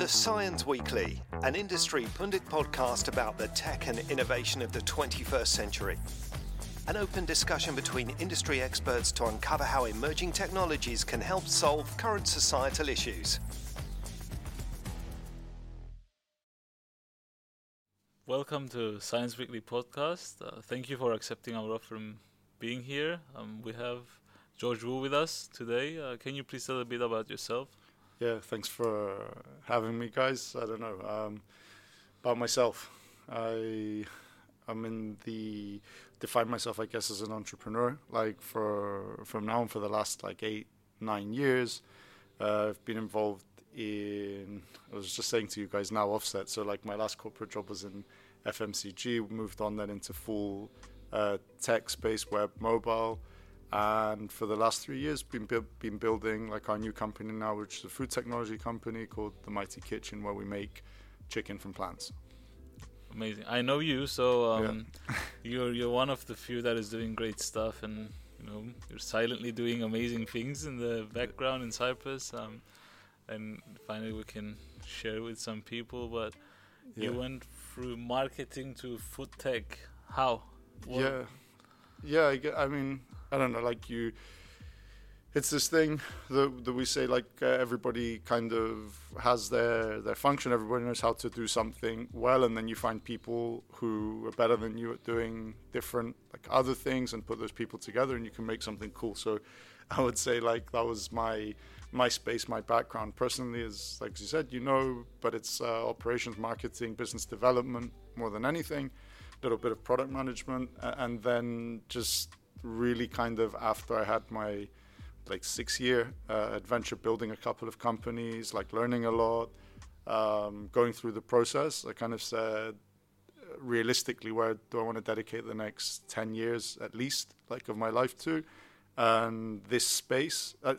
The CYENS Weekly, an industry pundit podcast about the tech and innovation of the 21st century. An open discussion between industry experts to uncover how emerging technologies can help solve current societal issues. Welcome to CYENS Weekly podcast. Uh, thank you for accepting our offer and being here. Um, we have George Vou with us today. Uh, can you please tell a bit about yourself? Yeah, thanks for having me, guys. I don't know um, about myself. I I'm in the define myself, I guess, as an entrepreneur. Like for from now on for the last like eight nine years, uh, I've been involved in. I was just saying to you guys now offset. So like my last corporate job was in FMCG. Moved on then into full uh, tech space, web, mobile and for the last three years been bu- been building like our new company now which is a food technology company called the mighty kitchen where we make chicken from plants amazing i know you so um, yeah. you're you're one of the few that is doing great stuff and you know you're silently doing amazing things in the background in cyprus um, and finally we can share with some people but yeah. you went through marketing to food tech how what? yeah yeah I, I mean I don't know, like you. It's this thing that, that we say like uh, everybody kind of has their their function. Everybody knows how to do something well, and then you find people who are better than you at doing different like other things, and put those people together, and you can make something cool. So, I would say like that was my my space, my background personally is like you said, you know, but it's uh, operations, marketing, business development more than anything, little bit of product management, and then just really kind of after I had my like six year uh, adventure building a couple of companies, like learning a lot, um, going through the process, I kind of said, realistically, where do I want to dedicate the next 10 years at least, like of my life to? And this space, uh,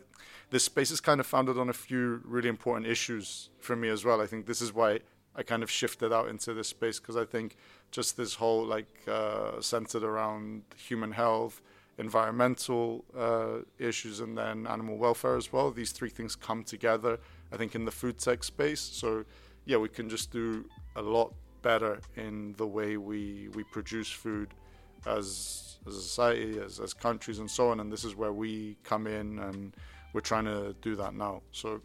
this space is kind of founded on a few really important issues for me as well. I think this is why I kind of shifted out into this space because I think just this whole like uh, centered around human health, environmental uh, issues, and then animal welfare as well. These three things come together, I think, in the food tech space. So yeah, we can just do a lot better in the way we we produce food as as a society, as as countries, and so on. And this is where we come in, and we're trying to do that now. So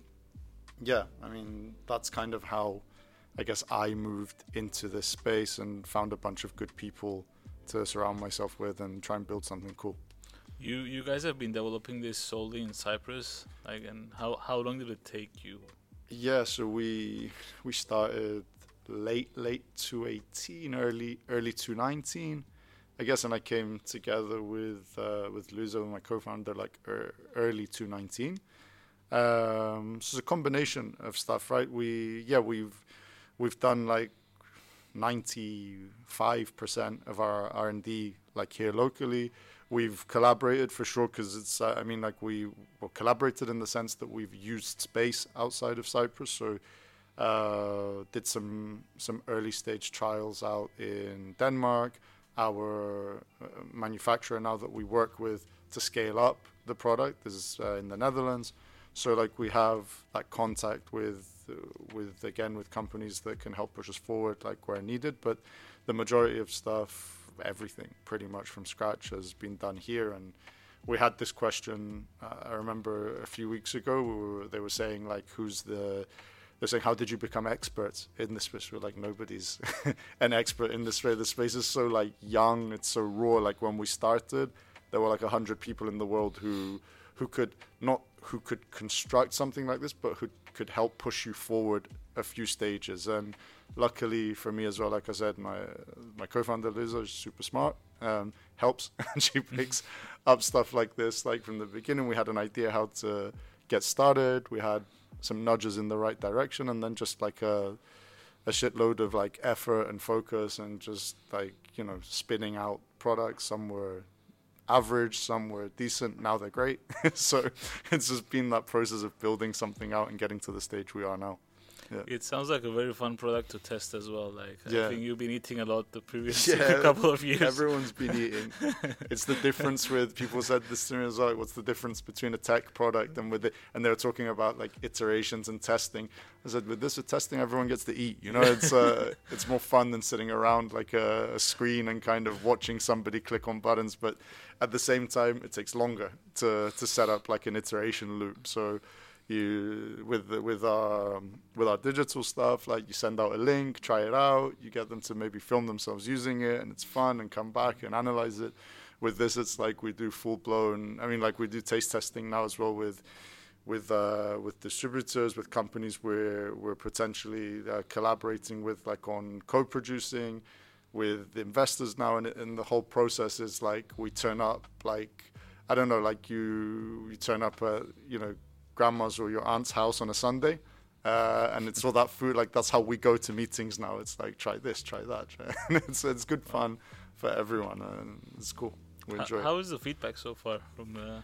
yeah, I mean that's kind of how I guess I moved into this space and found a bunch of good people to surround myself with and try and build something cool. You you guys have been developing this solely in Cyprus, like, and how how long did it take you? Yeah, so we we started late late 2018, early early 2019, I guess, and I came together with uh, with Luzo, my co-founder, like er, early 2019. Um, so it's a combination of stuff, right? We yeah we've we've done like 95% of our R&D like here locally. We've collaborated for sure because it's, uh, I mean, like we collaborated in the sense that we've used space outside of Cyprus. So uh, did some some early stage trials out in Denmark. Our uh, manufacturer now that we work with to scale up the product is uh, in the Netherlands. So like we have that contact with with again with companies that can help push us forward like where needed. But the majority of stuff, everything pretty much from scratch has been done here. And we had this question. Uh, I remember a few weeks ago, we were, they were saying like, who's the they're saying, how did you become experts in this space? We're like, nobody's an expert in this space. The space is so like young, it's so raw. Like when we started, there were like a hundred people in the world who who could not who could construct something like this, but who could help push you forward a few stages. And luckily for me as well, like I said, my my co-founder Liza is super smart, um, helps, and she picks up stuff like this. Like from the beginning, we had an idea how to get started. We had some nudges in the right direction, and then just like a a shitload of like effort and focus, and just like you know spinning out products. Some were average, some were decent, now they're great. so it's just been that process of building something out and getting to the stage we are now. Yeah. It sounds like a very fun product to test as well. Like Yeah. I think you've been eating a lot the previous Yeah, couple of years. Everyone's been eating. it's the difference with people said this to me as well. What's the difference between a tech product and with it? And they were talking about like iterations and testing. I said with this with testing, everyone gets to eat. You know, it's uh, it's more fun than sitting around like a, a screen and kind of watching somebody click on buttons. But at the same time, it takes longer to to set up like an iteration loop. So you with with our with our digital stuff like you send out a link try it out you get them to maybe film themselves using it and it's fun and come back and analyze it. With this it's like we do full blown i mean like we do taste testing now as well with with uh, with distributors with companies we're we're potentially uh, collaborating with like on co-producing with investors now and, and the whole process is like we turn up like I don't know, like you you turn up at you know grandma's or your aunt's house on a Sunday, uh, and it's all that food. Like that's how we go to meetings now. It's like try this, try that. Try. it's it's good fun for everyone, and it's cool. We enjoy. How is the feedback so far from? Uh,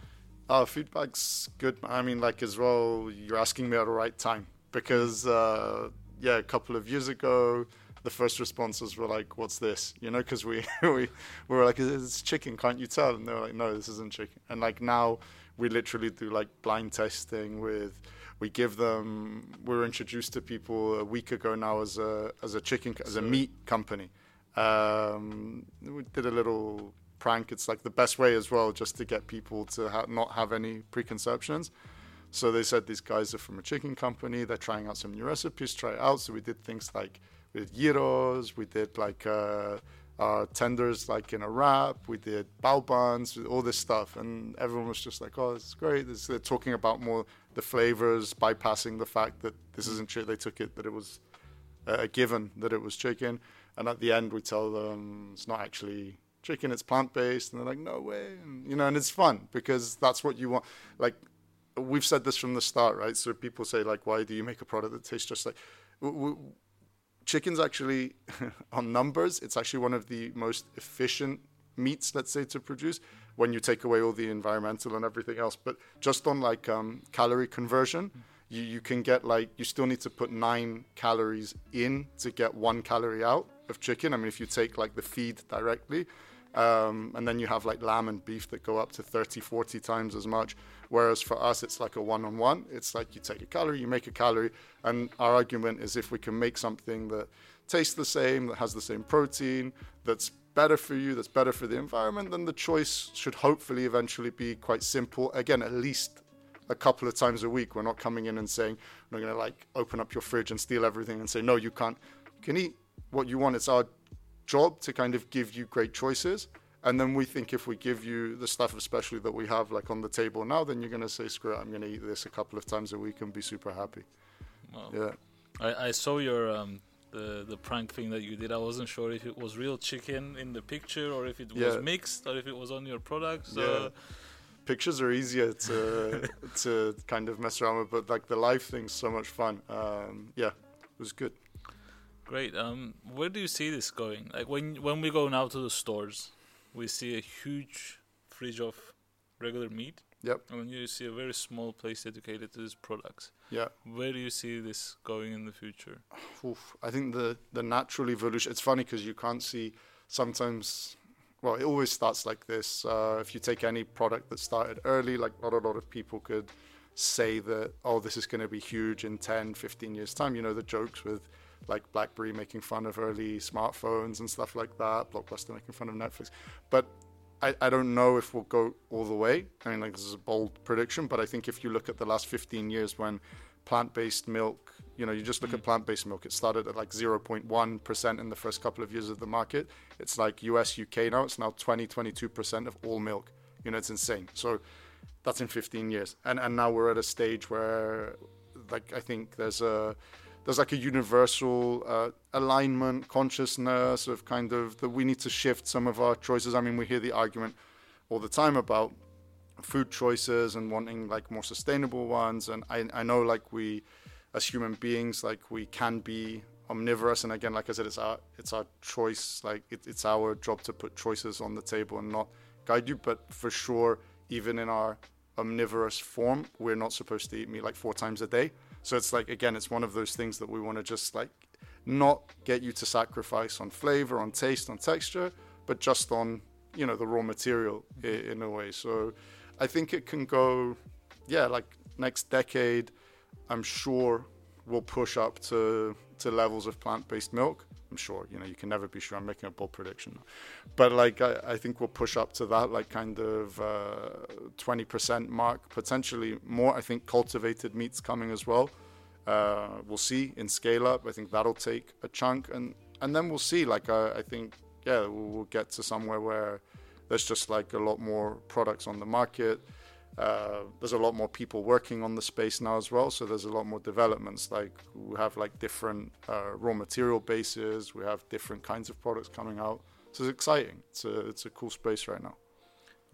Oh, feedback's good. I mean, like as well, you're asking me at the right time because, uh, yeah, a couple of years ago, the first responses were like, "What's this?" You know, because we we we were like, "It's chicken, can't you tell?" And they were like, "No, this isn't chicken." And like now, we literally do like blind testing with. We give them. We were introduced to people a week ago now as a as a chicken as a meat company. Um, we did a little prank. It's like the best way as well, just to get people to ha- not have any preconceptions. So they said these guys are from a chicken company. They're trying out some new recipes. Try it out. So we did things like we did gyros. We did like uh, our tenders like in a wrap. We did bao buns. All this stuff, and everyone was just like, "Oh, it's great." This, they're talking about more the flavors, bypassing the fact that this isn't chicken. They took it that it was a given that it was chicken. And at the end, we tell them it's not actually chicken; it's plant-based, and they're like, "No way!" And you know, and it's fun because that's what you want. Like we've said this from the start, right? So people say like, "Why do you make a product that tastes just like?" Chicken's actually on numbers. It's actually one of the most efficient meats, let's say, to produce when you take away all the environmental and everything else. But just on like um, calorie conversion, you, you can get like you still need to put nine calories in to get one calorie out of chicken. I mean, if you take like the feed directly, um, and then you have like lamb and beef that go up to 30, 40 times as much. Whereas for us, it's like a one on one. It's like you take a calorie, you make a calorie. And our argument is if we can make something that tastes the same, that has the same protein, that's better for you, that's better for the environment, then the choice should hopefully eventually be quite simple. Again, at least a couple of times a week. We're not coming in and saying, we're going to like open up your fridge and steal everything and say, no, you can't. You can eat what you want. It's our job to kind of give you great choices. And then we think if we give you the stuff, especially that we have like on the table now, then you're going to say, screw it, I'm going to eat this a couple of times a week and be super happy. well, Yeah. I, I saw your um, the the prank thing that you did. I wasn't sure if it was real chicken in the picture or if it was Yeah. mixed or if it was on your product. So Yeah. Pictures are easier to to kind of mess around with, but like the live thing's so much fun. Um, yeah, it was good. Great. Um, where do you see this going? Like when when we go now to the stores, we see a huge fridge of regular meat, Yep. and then you see a very small place dedicated to these products. Yeah. Where do you see this going in the future? Oof. I think the the natural evolution. It's funny because you can't see sometimes. Well, it always starts like this. Uh, if you take any product that started early, like not a lot of people could say that, oh, this is going to be huge in 10, 15 years' time. You know, the jokes with like BlackBerry making fun of early smartphones and stuff like that, Blockbuster making fun of Netflix. But I, I don't know if we'll go all the way. I mean, like, this is a bold prediction, but I think if you look at the last 15 years when plant based milk, you know, you just look at mm. plant based milk, it started at like 0.1% in the first couple of years of the market. It's like US, UK now, it's now 20, 22% of all milk. You know, it's insane. So that's in 15 years. And, and now we're at a stage where, like, I think there's a, there's like a universal uh, alignment, consciousness of kind of that we need to shift some of our choices. I mean, we hear the argument all the time about food choices and wanting like more sustainable ones. And I, I know like we, as human beings, like we can be omnivorous. And again, like I said, it's our it's our choice. Like it, it's our job to put choices on the table and not guide you. But for sure, even in our omnivorous form, we're not supposed to eat meat like four times a day. So it's like again, it's one of those things that we want to just like not get you to sacrifice on flavor, on taste, on texture, but just on you know the raw material in a way. So I think it can go, yeah, like next decade. I'm sure we'll push up to to levels of plant-based milk. I'm sure, you know, you can never be sure. I'm making a bold prediction, but like I, I think we'll push up to that, like kind of uh, 20% mark, potentially more. I think cultivated meats coming as well. Uh, we'll see in scale up. I think that'll take a chunk, and and then we'll see. Like I, I think, yeah, we'll, we'll get to somewhere where there's just like a lot more products on the market. Uh, there's a lot more people working on the space now as well, so there's a lot more developments. Like we have like different uh, raw material bases, we have different kinds of products coming out. So it's exciting. It's a it's a cool space right now.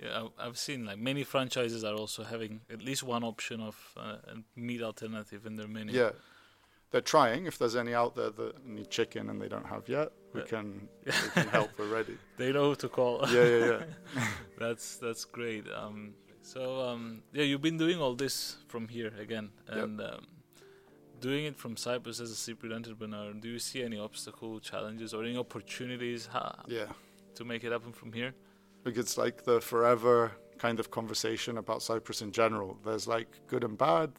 Yeah, I've seen like many franchises are also having at least one option of uh, a meat alternative in their menu. Yeah, they're trying. If there's any out there that need chicken and they don't have yet, we can we can help. We're ready. They know who to call. Yeah, yeah, yeah. that's that's great. Um, so um, yeah, you've been doing all this from here again, and yep. um, doing it from Cyprus as a Cypriot entrepreneur. Do you see any obstacle, challenges, or any opportunities? Ha- yeah. To make it happen from here. Like it's like the forever kind of conversation about Cyprus in general. There's like good and bad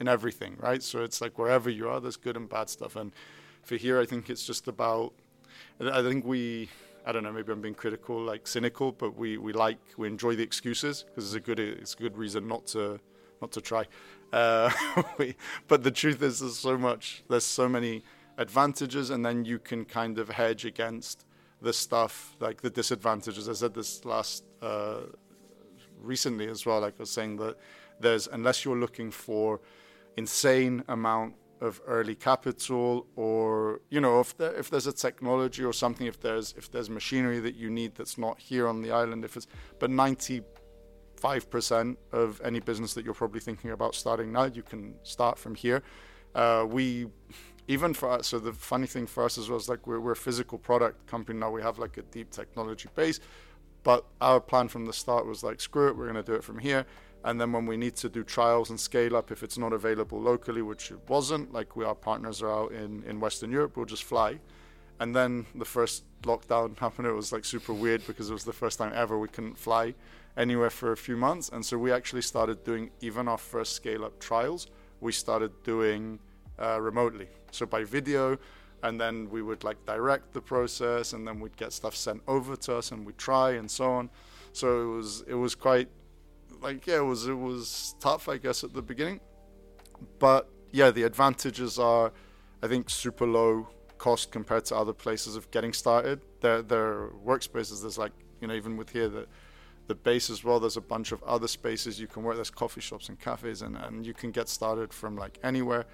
in everything, right? So it's like wherever you are, there's good and bad stuff. And for here, I think it's just about. I think we I don't know, maybe I'm being critical, like cynical, but we, we like we enjoy the excuses because it's a good it's a good reason not to not to try. Uh, we, but the truth is, there's so much, there's so many advantages, and then you can kind of hedge against the stuff like the disadvantages. I said this last uh, recently as well. Like I was saying that there's unless you're looking for insane amount of early capital or you know if there, if there's a technology or something if there's if there's machinery that you need that's not here on the island if it's but 95% of any business that you're probably thinking about starting now you can start from here. Uh, we even for us so the funny thing for us as well is like we're, we're a physical product company now. We have like a deep technology base but our plan from the start was like screw it we're going to do it from here and then when we need to do trials and scale up, if it's not available locally, which it wasn't, like we our partners are out in, in Western Europe, we'll just fly. And then the first lockdown happened. It was like super weird because it was the first time ever we couldn't fly anywhere for a few months. And so we actually started doing even our first scale up trials, we started doing uh, remotely. So by video, and then we would like direct the process, and then we'd get stuff sent over to us, and we'd try and so on. So it was it was quite like yeah, it was it was tough, I guess, at the beginning. But yeah, the advantages are, I think, super low cost compared to other places of getting started. Their their workspaces, there's like you know even with here the the base as well. There's a bunch of other spaces you can work. There's coffee shops and cafes, and and you can get started from like anywhere.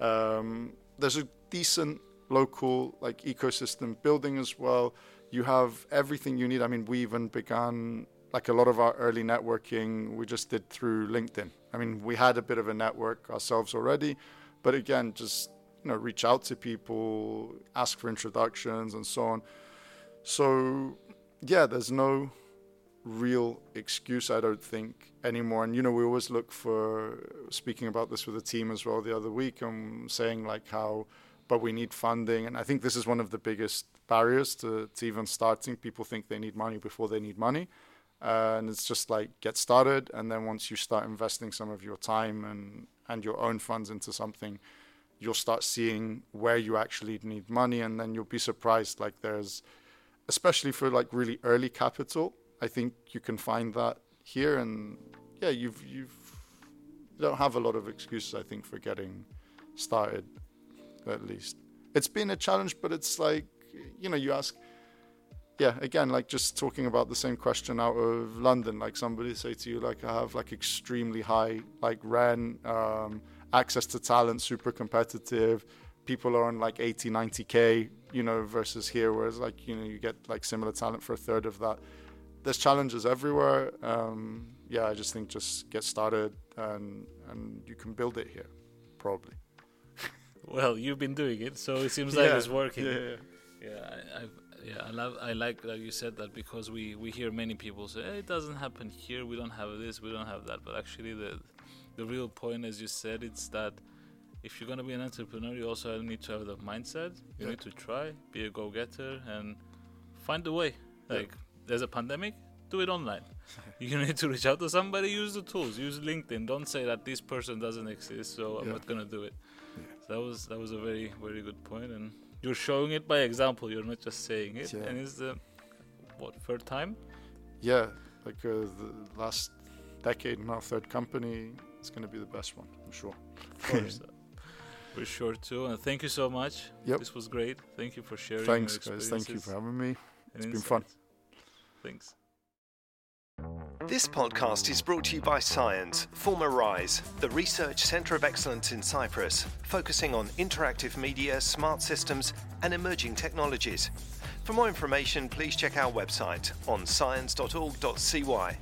Um, there's a decent local like ecosystem building as well. You have everything you need. I mean, we even began like a lot of our early networking we just did through LinkedIn. I mean, we had a bit of a network ourselves already, but again, just you know, reach out to people, ask for introductions, and so on. So, yeah, there's no real excuse, I don't think, anymore. And you know, we always look for speaking about this with the team as well the other week, and saying like how, but we need funding, and I think this is one of the biggest barriers to, to even starting. People think they need money before they need money uh, and it's just like get started and then once you start investing some of your time and and your own funds into something you'll start seeing where you actually need money and then you'll be surprised like there's especially for like really early capital i think you can find that here. And yeah you've you've you don't have a lot of excuses i think for getting started at least. It's been a challenge but it's like you know you ask yeah, again, like just talking about the same question out of London, like somebody say to you, like I have like extremely high like rent, um, access to talent, super competitive. People are on like 80, 90k, you know, versus here, whereas like you know you get like similar talent for a third of that. There's challenges everywhere. Um, yeah, I just think just get started and and you can build it here, probably. well, you've been doing it, so it seems like yeah, it's working. Yeah, yeah. yeah I, I've yeah, I love. I like that you said that because we we hear many people say hey, it doesn't happen here. We don't have this. We don't have that. But actually, the the real point, as you said, it's that if you're gonna be an entrepreneur, you also need to have the mindset. You Yeah. need to try, be a go-getter, and find a way. Yeah. Like there's a pandemic, do it online. you need to reach out to somebody. Use the tools. Use LinkedIn. Don't say that this person doesn't exist, so I'm Yeah. not gonna do it. Yeah. So that was that was a very very good point, and you're showing it by example. You're not just saying it. Yeah. And it's the what third time? Yeah, like uh, the last decade in our third company, it's going to be the best one, I'm sure. Of course. We're sure too, and thank you so much. Yep. This was great. Thank you for sharing. Thanks, guys. Thank you for having me. It's been fun. Thanks. This podcast is brought to you by CYENS, former RISE, the Research Centre of Excellence in Cyprus, focusing on interactive media, smart systems, and emerging technologies. For more information, please check our website on cyens.org.cy.